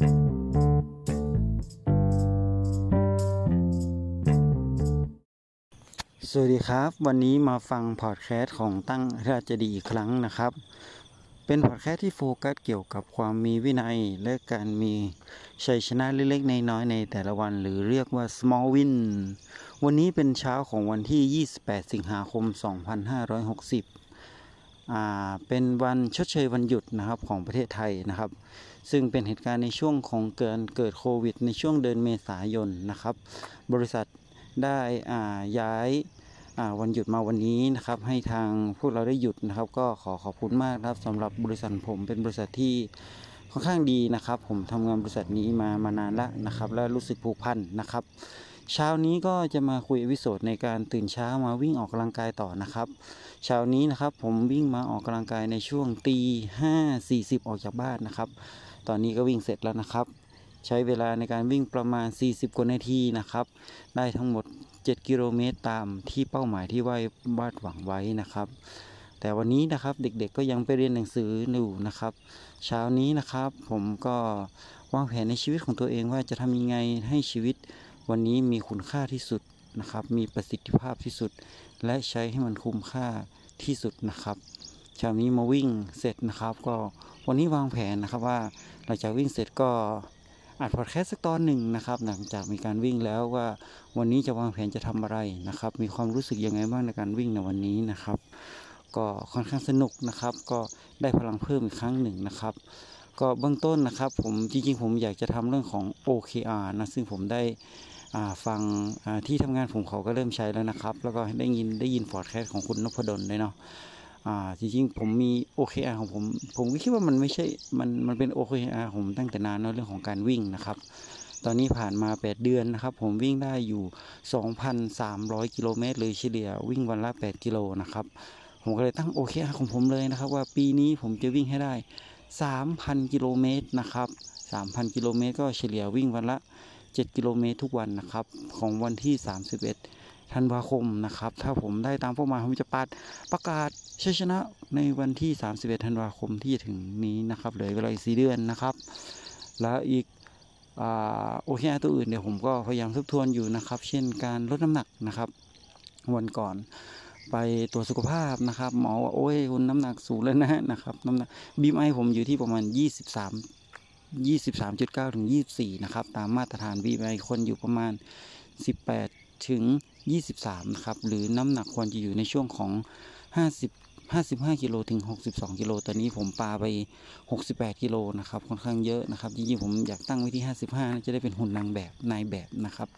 สวัสดีครับ วันนี้มาฟังพอดแคสต์ของตั้งราชดีอีกครั้งนะครับ เป็นพอดแคสต์ที่โฟกัสเกี่ยวกับความมีวินัย และการมีชัยชนะเล็กๆในน้อยในแต่ละวันหรือเรียกว่า small win วันนี้เป็นเช้าของวันที่ 28 สิงหาคม 2560 เป็นวันชดเชยวันหยุดนะครับของประเทศไทยนะครับ ซึ่งเป็นเหตุการณ์ในช่วงของเกินเกิดโควิด ในช่วงเดือนเมษายนนะครับ บริษัทได้ย้ายาวันหยุดมาวันนี้นะครับ ให้ทางพวกเราได้หยุดนะครับ ก็ขอขอบคุณมากครับสำหรับบริษัทผมเป็นบริษัทที่ค่อนข้างดีนะครับ ผมทำงานบริษัทนี้มามานานแล้วนะครับ และรู้สึกผูกพันนะครับ เช้านี้ก็จะมาคุยวิโซดในการตื่นเช้ามาวิ่งออกกำลังกายต่อนะครับ เช้านี้นะครับผมวิ่งมาออกกำลังกายในช่วงตีห้าสี่สิบออกจากบ้านนะครับ ตอนนี้ก็วิ่งเสร็จแล้วนะครับ ใช้เวลาในการวิ่งประมาณ 40 กว่านาทีนะครับ ได้ทั้งหมด 7 กิโลเมตรตามที่เป้าหมายที่วายวาดหวังไว้นะครับ แต่วันนี้นะครับเด็กๆก็ยังไปเรียนหนังสืออยู่นะครับ เช้านี้นะครับผมก็วางแผนในชีวิตของตัวเองว่าจะทำยังไงให้ชีวิต วันนี้มีคุณค่าที่สุดนะครับ มีประสิทธิภาพที่สุด และใช้ให้มันคุ้มค่าที่สุดนะครับเช้านี้มาวิ่งเสร็จนะครับ ก็วันนี้วางแผนนะครับว่าหลังจากวิ่งเสร็จก็อัดพอดแคสต์สักตอนหนึ่งนะครับ หลังจากมีการวิ่งแล้วว่าวันนี้จะวางแผนจะทำอะไรนะครับ มีความรู้สึกยังไงบ้างในการวิ่งในวันนี้นะครับ ก็ค่อนข้างสนุกนะครับ ก็ได้พลังเพิ่มอีกครั้งหนึ่งนะครับ ก็เบื้องต้นนะครับ ผมจริงๆ ผมอยากจะทำเรื่องของ OKR นะซึ่งผมได้ ฟังที่ทำงานผมเขาก็เริ่มใช้แล้วนะครับ แล้วก็ได้ยินได้ยินพอดแคสของคุณนพดลด้วยเนาะจริงๆผมมี OKR ของผม ผมก็คิดว่ามันไม่ใช่ มันมันเป็น OKR ของผมตั้งแต่นานแล้วเรื่องของการวิ่งนะครับ ตอนนี้ผ่านมา 8 เดือนนะครับ ผมวิ่งได้อยู่ 2,300 กิโลเมตรเลยเฉลี่ยวิ่งวันละ 8 กิโลนะครับ ผมก็เลยตั้ง OKR ของผมเลยนะครับ ว่าปีนี้ผมจะวิ่งให้ได้ 3,000 กิโลเมตรนะครับ 3,000 กิโลเมตรก็เฉลี่ยวิ่งวันละ 7 กิโลเมตรทุกวันนะครับ ของวันที่ 31 ธันวาคมนะครับ ถ้าผมได้ตามเป้าหมายผมจะปัดประกาศชัยชนะในวันที่ 31 ธันวาคมที่จะถึงนี้นะครับเหลือเวลาอีก4เดือนนะครับ แล้วอีกโอเคตัวอื่นเดี๋ยวผมก็พยายามทบทวนอยู่นะครับ เช่นการลดน้ำหนักนะครับ วันก่อนไปตรวจสุขภาพนะครับ หมอว่าโอ้ยคุณน้ำหนักสูงแล้วนะนะครับน้ำหนักบีมไอผมอยู่ที่ประมาณ 23 23.9 ถึง 24 นะครับ ตามมาตรฐาน BMI คนอยู่ประมาณ 18 ถึง 23 นะครับ หรือน้ำหนักควรจะอยู่ในช่วงของ 50 55กิโลถึง 62กิโลตอนนี้ผมปลาไป 68กิโลนะครับ ค่อนข้างเยอะนะครับ จริงๆ ผมอยากตั้งไว้ที่ 55นะจะได้เป็นหุ่นนางแบบนายแบบนะครับ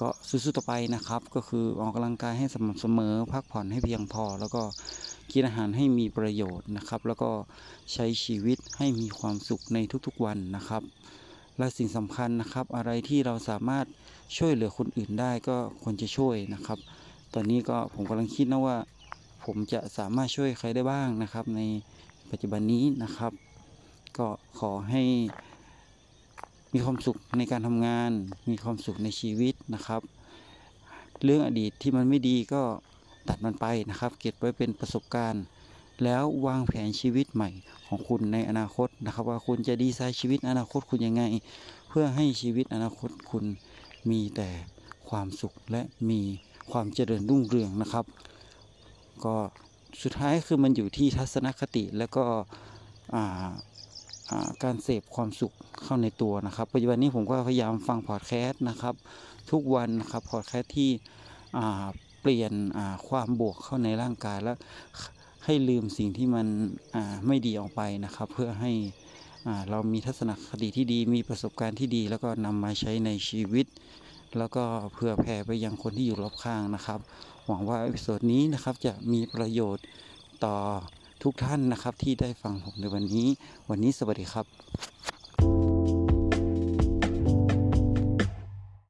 ก็สู้ๆต่อไปนะครับ ก็คือออกกำลังกายให้สม่ำเสมอ พักผ่อนให้เพียงพอ แล้วก็ กินอาหารให้มีประโยชน์นะครับ แล้วก็ใช้ชีวิตให้มีความสุขในทุกๆวันนะครับ และสิ่งสำคัญนะครับ อะไรที่เราสามารถช่วยเหลือคนอื่นได้ก็ควรจะช่วยนะครับ ตอนนี้ก็ผมกำลังคิดนะว่า ผมจะสามารถช่วยใครได้บ้างนะครับ ในปัจจุบันนี้นะครับ ก็ขอให้มีความสุขในการทำงาน มีความสุขในชีวิตนะครับ เรื่องอดีตที่มันไม่ดีก็ ตัดมันไปนะครับ เก็บไว้เป็นประสบการณ์ แล้ววางแผนชีวิตใหม่ของคุณในอนาคตนะครับ ว่าคุณจะดีไซน์ชีวิตอนาคตคุณยังไง เพื่อให้ชีวิตอนาคตคุณมีแต่ความสุขและมีความเจริญรุ่งเรืองนะครับ ก็สุดท้ายคือมันอยู่ที่ทัศนคติแล้วก็การเสพความสุขเข้าในตัวนะครับปัจจุบันนี้ผมก็พยายามฟังพอดแคสต์นะครับ ทุกวันนะครับพอดแคสต์ที่ เปลี่ยนความบวกเข้าในร่างกายแล้วให้ลืมสิ่งที่มันไม่ดีออกไปนะครับ เพื่อให้เรามีทัศนคติที่ดีมีประสบการณ์ที่ดี แล้วก็นำมาใช้ในชีวิต แล้วก็เผื่อแผ่ไปยังคนที่อยู่รอบข้างนะครับ หวังว่า episode นี้นะครับจะมีประโยชน์ต่อทุกท่านนะครับที่ได้ฟังผมในวันนี้ วันนี้สวัสดีครับ